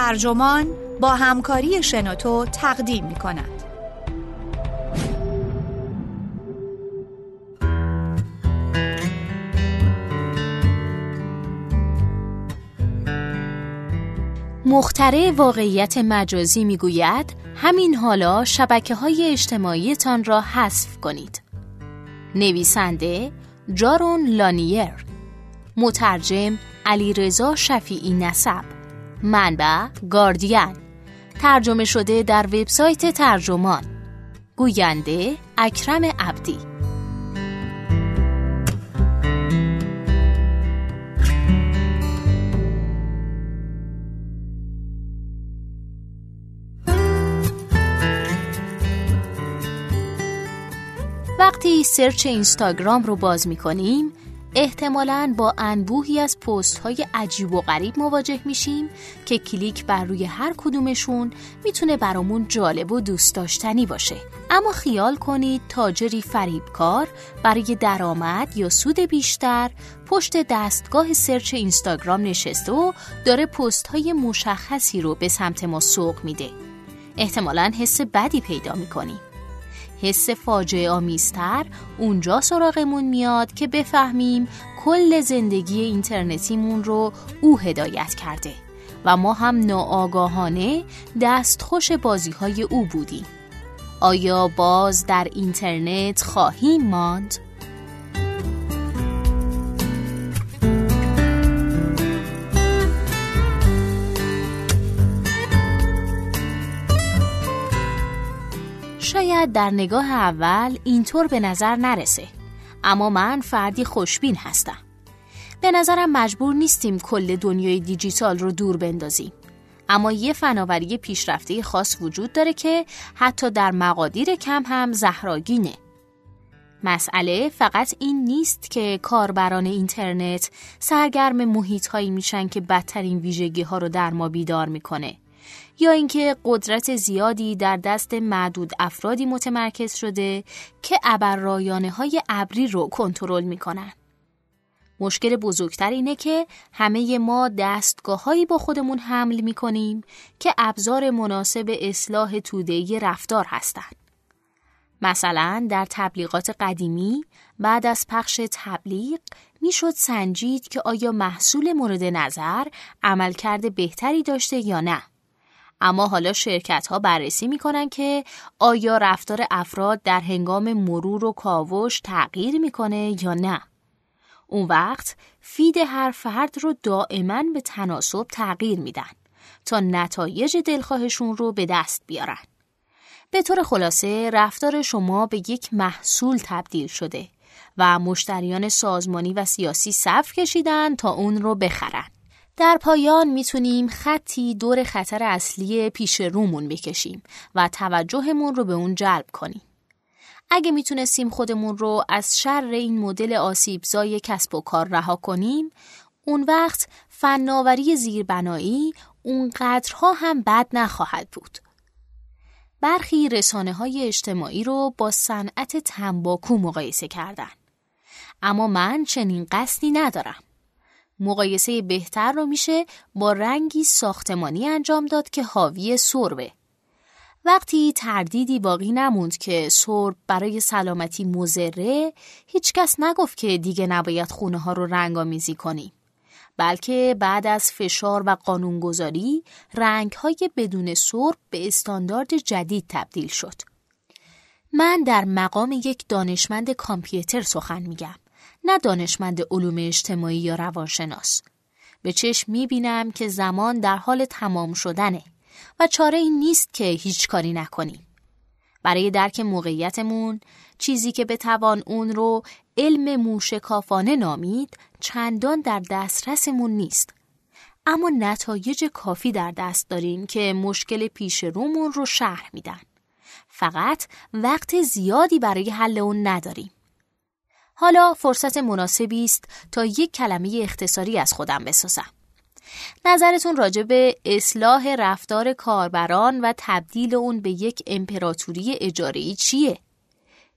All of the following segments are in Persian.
ترجمان با همکاری شنوتو تقدیم می کند. مختره واقعیت مجازی می‌گوید همین حالا شبکه های اجتماعیتان را حذف کنید. نویسنده جارون لانیر مترجم علیرضا شفیعی نسب منبع گاردین. ترجمه شده در وبسایت ترجمان. گوینده اکرم عبدی. وقتی search اینستاگرام رو باز می کنیم احتمالاً با انبوهی از پست های عجیب و غریب مواجه میشیم که کلیک بر روی هر کدومشون می‌تونه برامون جالب و دوست داشتنی باشه. اما خیال کنید تاجری فریبکار برای درآمد یا سود بیشتر پشت دستگاه search اینستاگرام نشسته و داره پست های مشخصی رو به سمت ما سوق میده. احتمالاً حس بدی پیدا می‌کنیم حس فاجعه آمیزتر اونجا سراغمون میاد که بفهمیم کل زندگی اینترنتیمون رو او هدایت کرده و ما هم ناآگاهانه دستخوش بازی های او بودیم آیا باز در اینترنت خواهیم ماند؟ شاید در نگاه اول اینطور به نظر نرسه. اما من فردی خوشبین هستم. به نظرم مجبور نیستیم کل دنیای دیجیتال رو دور بندازیم. اما یه فناوری پیشرفته خاص وجود داره که حتی در مقادیر کم هم زهراگینه. مسئله فقط این نیست که کاربران اینترنت سرگرم محیط هایی میشن که بدترین ویژگی ها رو در ما بیدار می‌کنه. یا اینکه قدرت زیادی در دست معدود افرادی متمرکز شده که ابررایانه های ابری رو کنترل می‌کنن. مشکل بزرگتر اینه که همه ما دستگاههایی با خودمون حمل می‌کنیم که ابزار مناسب اصلاح تودهی رفتار هستند. مثلا در تبلیغات قدیمی بعد از پخش تبلیغ می‌شد سنجید که آیا محصول مورد نظر عملکرد بهتری داشته یا نه. اما حالا شرکت ها بررسی می‌کنن که آیا رفتار افراد در هنگام مرور و کاوش تغییر می‌کنه یا نه. اون وقت فید هر فرد رو دائما به تناسب تغییر میدن تا نتایج دلخواهشون رو به دست بیارن. به طور خلاصه رفتار شما به یک محصول تبدیل شده و مشتریان سازمانی و سیاسی صف کشیدن تا اون رو بخرن. در پایان می‌تونیم خطی دور خطر اصلی پیش رومون بکشیم و توجهمون رو به اون جلب کنیم. اگه می‌تونستیم خودمون رو از شر این مدل آسیبزای کسب و کار رها کنیم، اون وقت فناوری زیربنایی اونقدرها هم بد نخواهد بود. برخی رسانه های اجتماعی رو با صنعت تنباکو مقایسه کردن. اما من چنین قصدی ندارم. مقایسه بهتر رو میشه با رنگی ساختمانی انجام داد که حاوی سربه. وقتی تردیدی باقی نموند که سرب برای سلامتی مزره، هیچکس نگفت که دیگه نباید خونه ها رو رنگامیزی کنیم. بلکه بعد از فشار و قانونگذاری رنگ های بدون سرب به استاندارد جدید تبدیل شد. من در مقام یک دانشمند کامپیوتر سخن میگم. نه دانشمند علوم اجتماعی یا روانشناس. به چشم می‌بینم که زمان در حال تمام شدنه و چاره این نیست که هیچ کاری نکنیم. برای درک موقعیتمون چیزی که بتوان اون رو علم موشکافانه نامید چندان در دسترسمون نیست. اما نتایج کافی در دست داریم که مشکل پیش رومون رو شرح میدن. فقط وقت زیادی برای حل اون نداریم. حالا فرصت مناسبی است تا یک کلمه اختصاری از خودم بسازم. نظرتون راجع به اصلاح رفتار کاربران و تبدیل اون به یک امپراتوری اجاره‌ای چیه؟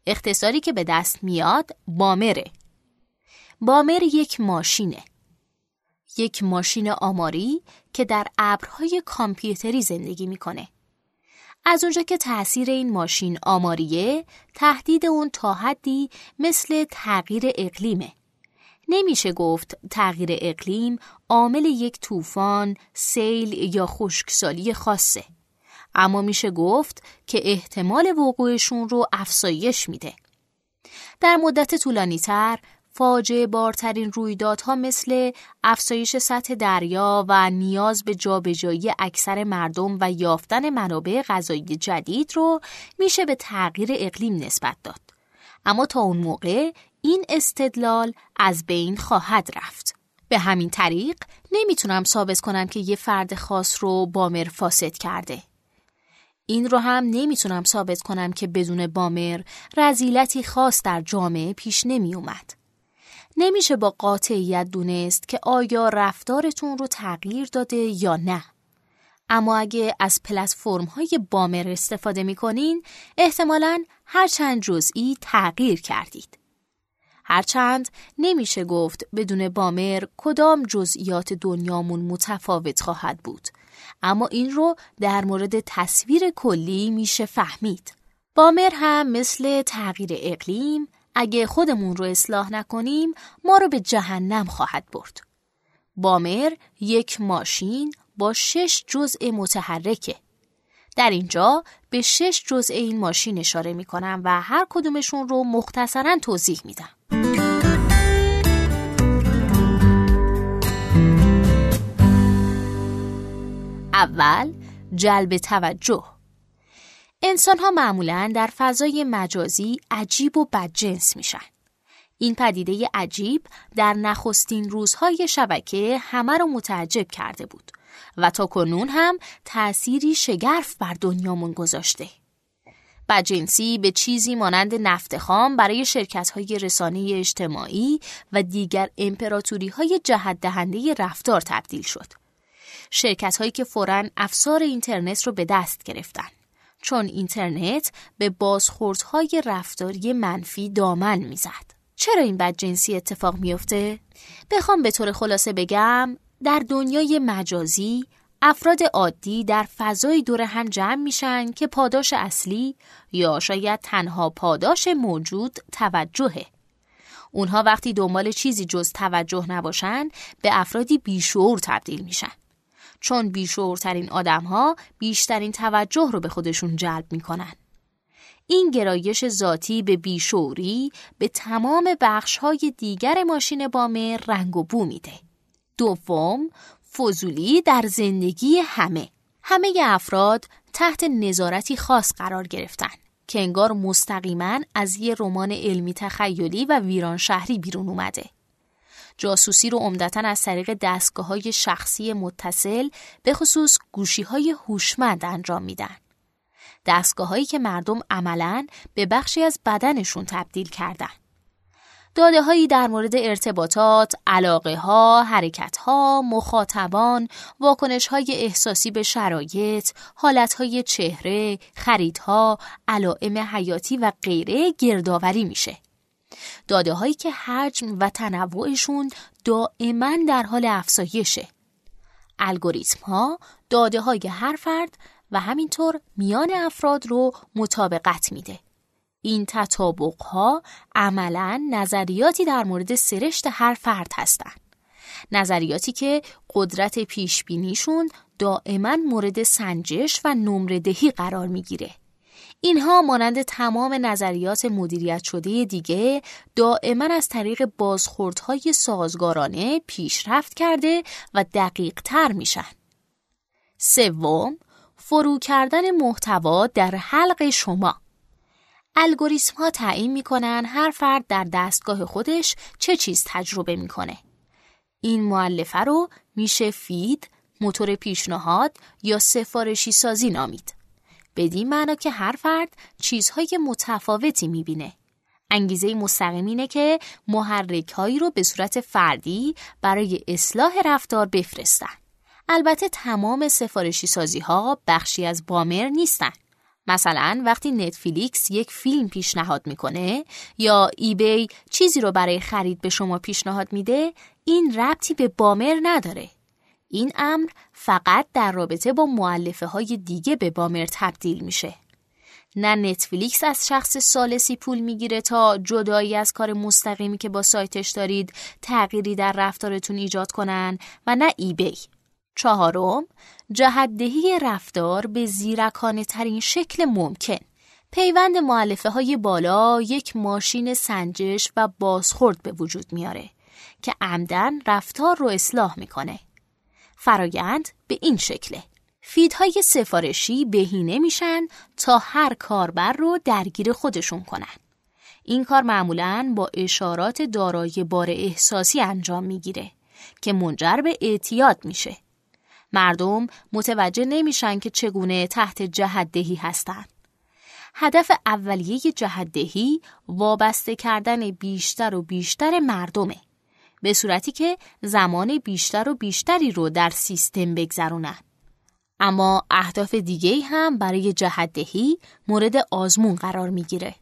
اختصاری که به دست میاد بامره. بامر یک ماشینه. یک ماشین آماری که در ابرهای کامپیوتری زندگی می‌کنه. از اونجا که تأثیر این ماشین آماریه، تهدید اون تا حدی مثل تغییر اقلیمه. نمیشه گفت تغییر اقلیم عامل یک طوفان، سیل یا خشکسالی خاصه. اما میشه گفت که احتمال وقوعشون رو افزایش میده. در مدت طولانی تر فاجعه بارترین رویدادها مثل افزایش سطح دریا و نیاز به جابجایی اکثر مردم و یافتن منابع غذایی جدید رو میشه به تغییر اقلیم نسبت داد. اما تا اون موقع این استدلال از بین خواهد رفت. به همین طریق نمی‌تونم ثابت کنم که یه فرد خاص رو بامر فاسد کرده. این رو هم نمی‌تونم ثابت کنم که بدون بامر رزیلتی خاص در جامعه پیش نمی اومد. نمیشه با قاطعیت دونست که آیا رفتارتون رو تغییر داده یا نه. اما اگه از پلتفرم های بامر استفاده می‌کنین احتمالا هر چند جزئی تغییر کردید. هرچند نمیشه گفت بدون بامر کدام جزئیات دنیامون متفاوت خواهد بود اما این رو در مورد تصویر کلی میشه فهمید. بامر هم مثل تغییر اقلیم اگه خودمون رو اصلاح نکنیم ما رو به جهنم خواهد برد. بامر یک ماشین با شش جزء متحرکه. در اینجا به شش جزء این ماشین اشاره می کنم و هر کدومشون رو مختصرا توضیح میدم. اول جلب توجه انسان ها معمولا در فضای مجازی عجیب و بدجنس میشن. این پدیده عجیب در نخستین روزهای شبکه همه رو متعجب کرده بود و تا کنون هم تأثیری شگرف بر دنیامون گذاشته. بدجنسی به چیزی مانند نفت خام برای شرکت های رسانه اجتماعی و دیگر امپراتوری های جهت دهنده رفتار تبدیل شد. شرکت هایی که فوراً افسار اینترنت رو به دست گرفتن. چون اینترنت به بازخوردهای رفتاری منفی دامن می‌زد. چرا این بدجنسی اتفاق میافته؟ بخوام به طور خلاصه بگم در دنیای مجازی افراد عادی در فضای دور هم جمع میشن که پاداش اصلی یا شاید تنها پاداش موجود توجهه. اونها وقتی دنبال چیزی جز توجه نباشن به افرادی بیشعور تبدیل میشن. چون بیشعورترین آدم ها بیشترین توجه رو به خودشون جلب می‌کنن. این گرایش ذاتی به بیشوری به تمام بخش های دیگر ماشین بامه رنگ و بو میده. دوم، فضولی در زندگی همه. همه افراد تحت نظارتی خاص قرار گرفتن که انگار مستقیما از یه رمان علمی تخیلی و ویران شهری بیرون اومده. جاسوسی رو عمدتا از طریق دستگاه های شخصی متصل به خصوص گوشی های هوشمند انجام میدن. دستگاه هایی که مردم عملا به بخشی از بدنشون تبدیل کردن. داده هایی در مورد ارتباطات، علاقه ها، حرکت ها، مخاطبان، واکنش های احساسی به شرایط، حالت های چهره، خریدها، علائم حیاتی و غیره گردآوری میشه. داده هایی که حجم و تنوعشون دائما در حال افزایشه. الگوریتم ها داده های هر فرد و همینطور میان افراد رو مطابقت میده. این تطابق ها عملا نظریاتی در مورد سرشت هر فرد هستند. نظریاتی که قدرت پیش بینیشون دائما مورد سنجش و نمره دهی قرار می‌گیره. اینها مانند تمام نظریات مدیریت شده دیگه دائما از طریق بازخوردهای سازگارانه پیشرفت کرده و دقیق تر میشن. سوم، فرو کردن محتوا در حلق شما. الگوریسم ها تعیین می‌کنن هر فرد در دستگاه خودش چه چیز تجربه می‌کنه. این معلفه رو میشه فید، موتور پیشنهاد یا سفارشی سازی نامید. بدین معنا که هر فرد چیزهای متفاوتی می‌بینه. انگیزه مستقیم اینه که محرک هایی رو به صورت فردی برای اصلاح رفتار بفرستن. البته تمام سفارشی سازی ها بخشی از بامر نیستن. مثلا وقتی نتفلیکس یک فیلم پیشنهاد می‌کنه یا ایبی چیزی رو برای خرید به شما پیشنهاد میده این ربطی به بامر نداره. این امر فقط در رابطه با معلفه های دیگه به بامر تبدیل میشه. نه نتفلیکس از شخص سالسی پول می‌گیره تا جدایی از کار مستقیمی که با سایتش دارید تغییری در رفتارتون ایجاد کنن و نه ایبی. چهارم جهدهی رفتار به زیرکانه ترین شکل ممکن. پیوند معلفه های بالا یک ماشین سنجش و بازخورد به وجود میاره که عمدن رفتار رو اصلاح می‌کنه. فرایند به این شکله. فیدهای سفارشی بهینه میشن تا هر کاربر رو درگیر خودشون کنن. این کار معمولا با اشارات دارای بار احساسی انجام می‌گیره که منجر به اعتیاد میشه. مردم متوجه نمیشن که چگونه تحت جهدهی هستند. هدف اولیه جهدهی وابسته کردن بیشتر و بیشتر مردمه. به صورتی که زمان بیشتر و بیشتری رو در سیستم بگذرونن. اما اهداف دیگه هم برای جهدهی مورد آزمون قرار می‌گیره.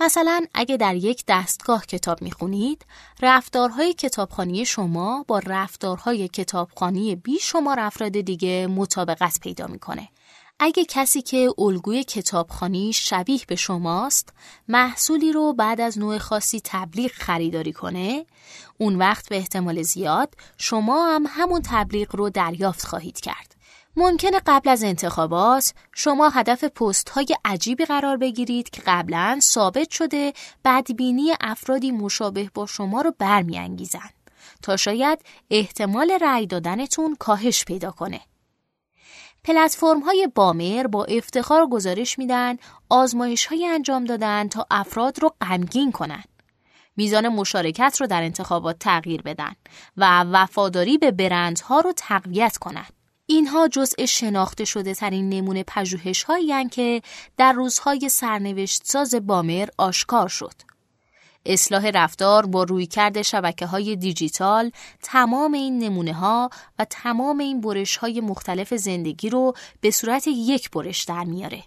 مثلا اگه در یک دستگاه کتاب می‌خونید، رفتارهای کتابخانی شما با رفتارهای کتابخانی بیشمار افراد دیگه مطابقت پیدا می‌کنه. اگه کسی که الگوی کتابخانی شبیه به شماست محصولی رو بعد از نوع خاصی تبلیغ خریداری کنه اون وقت به احتمال زیاد شما هم همون تبلیغ رو دریافت خواهید کرد ممکنه قبل از انتخابات شما هدف پست های عجیبی قرار بگیرید که قبلا ثابت شده بدبینی افرادی مشابه با شما رو برمیانگیزن تا شاید احتمال رأی دادنتون کاهش پیدا کنه. پلتفرم های بامر با افتخار گزارش میدن آزمایش های انجام دادن تا افراد رو غمگین کنن. میزان مشارکت رو در انتخابات تغییر بدن و وفاداری به برندها رو تقویت کنن. اینها جزء شناخته شده ترین نمونه پژوهش هایی که در روزهای سرنوشت ساز بامر آشکار شد. اصلاح رفتار با رویکرد شبکه های دیجیتال تمام این نمونه ها و تمام این برش های مختلف زندگی رو به صورت یک برش در میاره.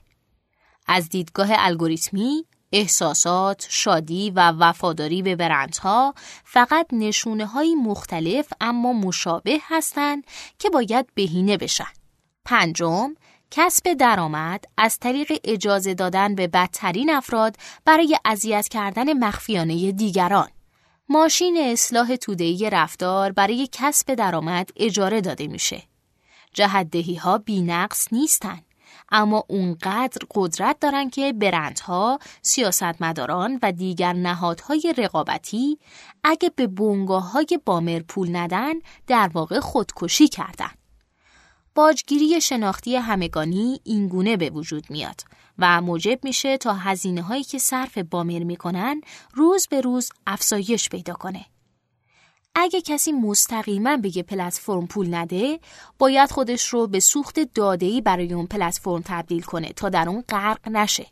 از دیدگاه الگوریتمی احساسات، شادی و وفاداری به برندها فقط نشونه های مختلف اما مشابه هستند که باید بهینه بشن. پنجم، کسب درآمد از طریق اجازه دادن به بدترین افراد برای اذیت کردن مخفیانه دیگران. ماشین اصلاح تودهی رفتار برای کسب درآمد اجاره داده میشه. جهدهی ها بی نقص نیستن. اما اونقدر قدرت دارن که برندها، سیاستمداران و دیگر نهادهای رقابتی اگه به بونگاه های بامر پول ندن در واقع خودکشی کردن. باجگیری شناختی همگانی اینگونه به وجود میاد و موجب میشه تا هزینه هایی که صرف بامر می‌کنن روز به روز افزایش پیدا کنه. اگه کسی مستقیما به یه پلتفرم پول نده باید خودش رو به سوخت دادهی برای اون پلتفرم تبدیل کنه تا در اون غرق نشه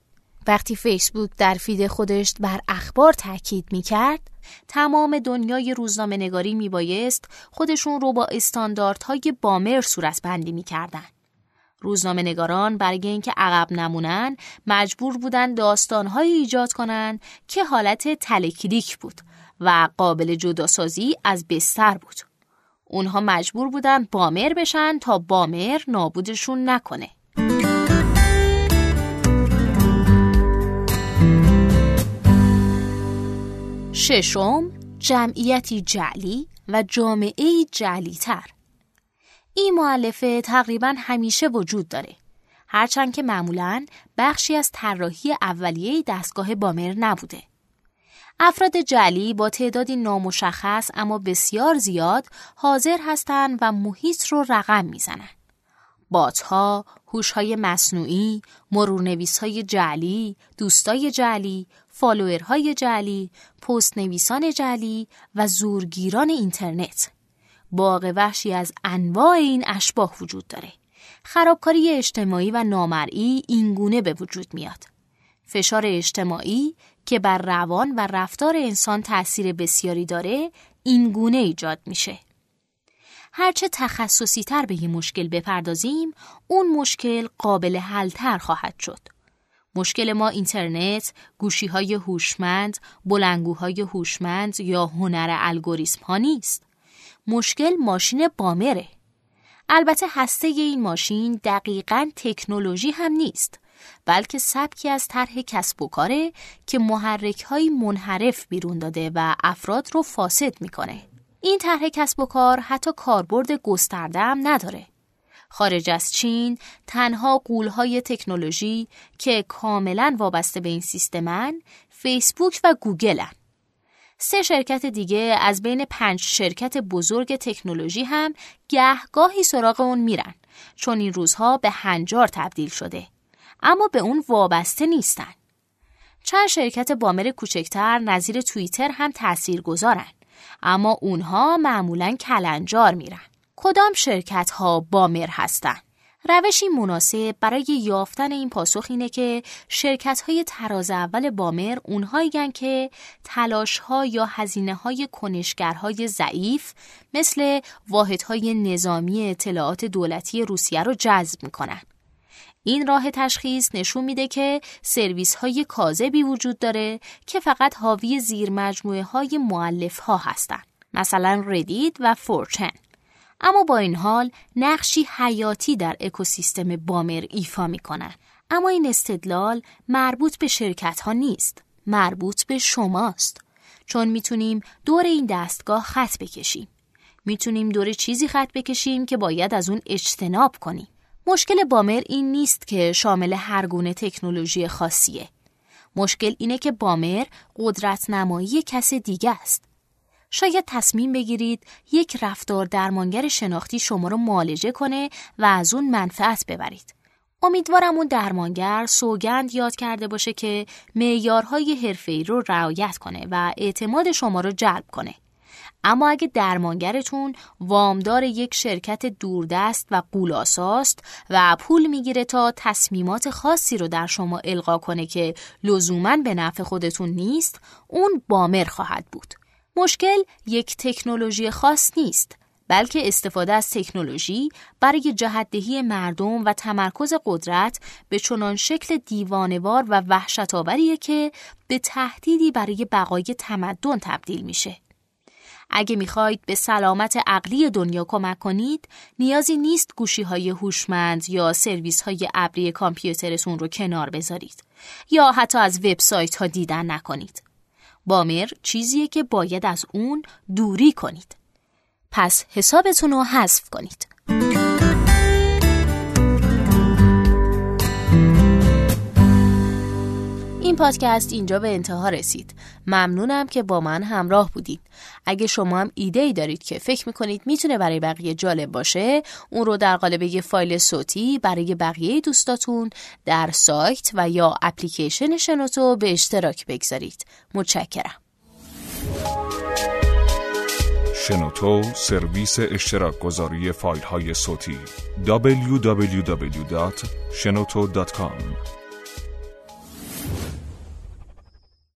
وقتی فیسبوک در فید خودش بر اخبار تاکید می‌کرد تمام دنیای روزنامه نگاری میبایست خودشون رو با استانداردهای بامر صورت بندی می‌کردن. روزنامه نگاران برای اینکه عقب نمونن مجبور بودن داستانهایی ایجاد کنن که حالت تلکلیک بود و قابل جداسازی از بستر بود. اونها مجبور بودن بامر بشن تا بامر نابودشون نکنه. ششم جمعیتی جعلی و جامعه جعلی تر. این معلفه تقریبا همیشه وجود داره. هرچند که معمولا بخشی از طراحی اولیه دستگاه بامر نبوده. افراد جعلی با تعدادی نامشخص اما بسیار زیاد حاضر هستند و محیط رو رقم می‌زنند. باتها، هوش‌های مصنوعی، مرورنویس‌های جعلی، دوستای جعلی، فالوورهای جعلی، پست نویسان جعلی و زورگیران اینترنت. باغ وحشی از انواع این اشباه وجود داره. خرابکاری اجتماعی و نامرئی اینگونه به وجود میاد. فشار اجتماعی که بر روان و رفتار انسان تأثیر بسیاری داره اینگونه ایجاد میشه. هرچه تخصصی تر به یه مشکل بپردازیم اون مشکل قابل حلتر خواهد شد. مشکل ما اینترنت، گوشی های هوشمند، بلنگوهای هوشمند یا هنر الگوریسم ها نیست. مشکل ماشین بامره. البته هسته این ماشین دقیقا تکنولوژی هم نیست بلکه سبکی از طرح کسب و کاره که محرک های منحرف بیرون داده و افراد رو فاسد می‌کنه. این طرح کسب و کار حتی کاربرد گسترده هم نداره. خارج از چین تنها قولهای تکنولوژی که کاملا وابسته به این سیستمن فیسبوک و گوگلن. سه شرکت دیگه از بین پنج شرکت بزرگ تکنولوژی هم گهگاهی سراغ اون میرن چون این روزها به هنجار تبدیل شده اما به اون وابسته نیستن. چند شرکت بامر کوچکتر نظیر توییتر هم تأثیر گذارن اما اونها معمولا کلنجار میرن. کدام شرکت ها بامر هستند؟ روشی مناسب برای یافتن این پاسخ اینه که شرکت های تراز اول بامر اونهایی که تلاش ها یا هزینه های کنشگرهای ضعیف مثل واحدهای نظامی اطلاعات دولتی روسیه رو جذب می‌کنن. این راه تشخیص نشون میده که سرویس های کاذبی وجود داره که فقط حاوی زیر مجموعه های معلف ها هستن. مثلا ردید و فورچن. اما با این حال نقشی حیاتی در اکوسیستم بامر ایفا می‌کنن. اما این استدلال مربوط به شرکت ها نیست. مربوط به شماست. چون می‌تونیم دور این دستگاه خط بکشیم. می‌تونیم دور چیزی خط بکشیم که باید از اون اجتناب کنیم. مشکل بامر این نیست که شامل هر گونه تکنولوژی خاصیه. مشکل اینه که بامر قدرت نمایی کس دیگه است. شاید تصمیم بگیرید یک رفتار درمانگر شناختی شما رو معالجه کنه و از اون منفعت ببرید. امیدوارم اون درمانگر سوگند یاد کرده باشه که معیارهای حرفه‌ای رو رعایت کنه و اعتماد شما رو جلب کنه. اما اگه درمانگرتون وامدار یک شرکت دوردست و قولاساست و پول می‌گیره تا تصمیمات خاصی رو در شما القا کنه که لزوما به نفع خودتون نیست اون بامر خواهد بود مشکل یک تکنولوژی خاص نیست بلکه استفاده از تکنولوژی برای جهتدهی مردم و تمرکز قدرت به چنان شکل دیوانوار و وحشتآوریه که به تهدیدی برای بقای تمدن تبدیل میشه. اگه می‌خواید به سلامت عقلی دنیا کمک کنید، نیازی نیست گوشی های هوشمند یا سرویس های ابری کامپیوترتون رو کنار بذارید یا حتی از وبسایت ها دیدن نکنید. بامر چیزیه که باید از اون دوری کنید. پس حسابتون رو حذف کنید. این پادکست اینجا به انتها رسید. ممنونم که با من همراه بودید. اگه شما هم ایده ای دارید که فکر می‌کنید می‌تونه برای بقیه جالب باشه، اون رو در قالب یه فایل صوتی برای بقیه دوستاتون در سایت و یا اپلیکیشن شنوتو به اشتراک بگذارید. متشکرم. شنوتو سرویس اشتراک گذاری فایل های صوتی www.shenoto.com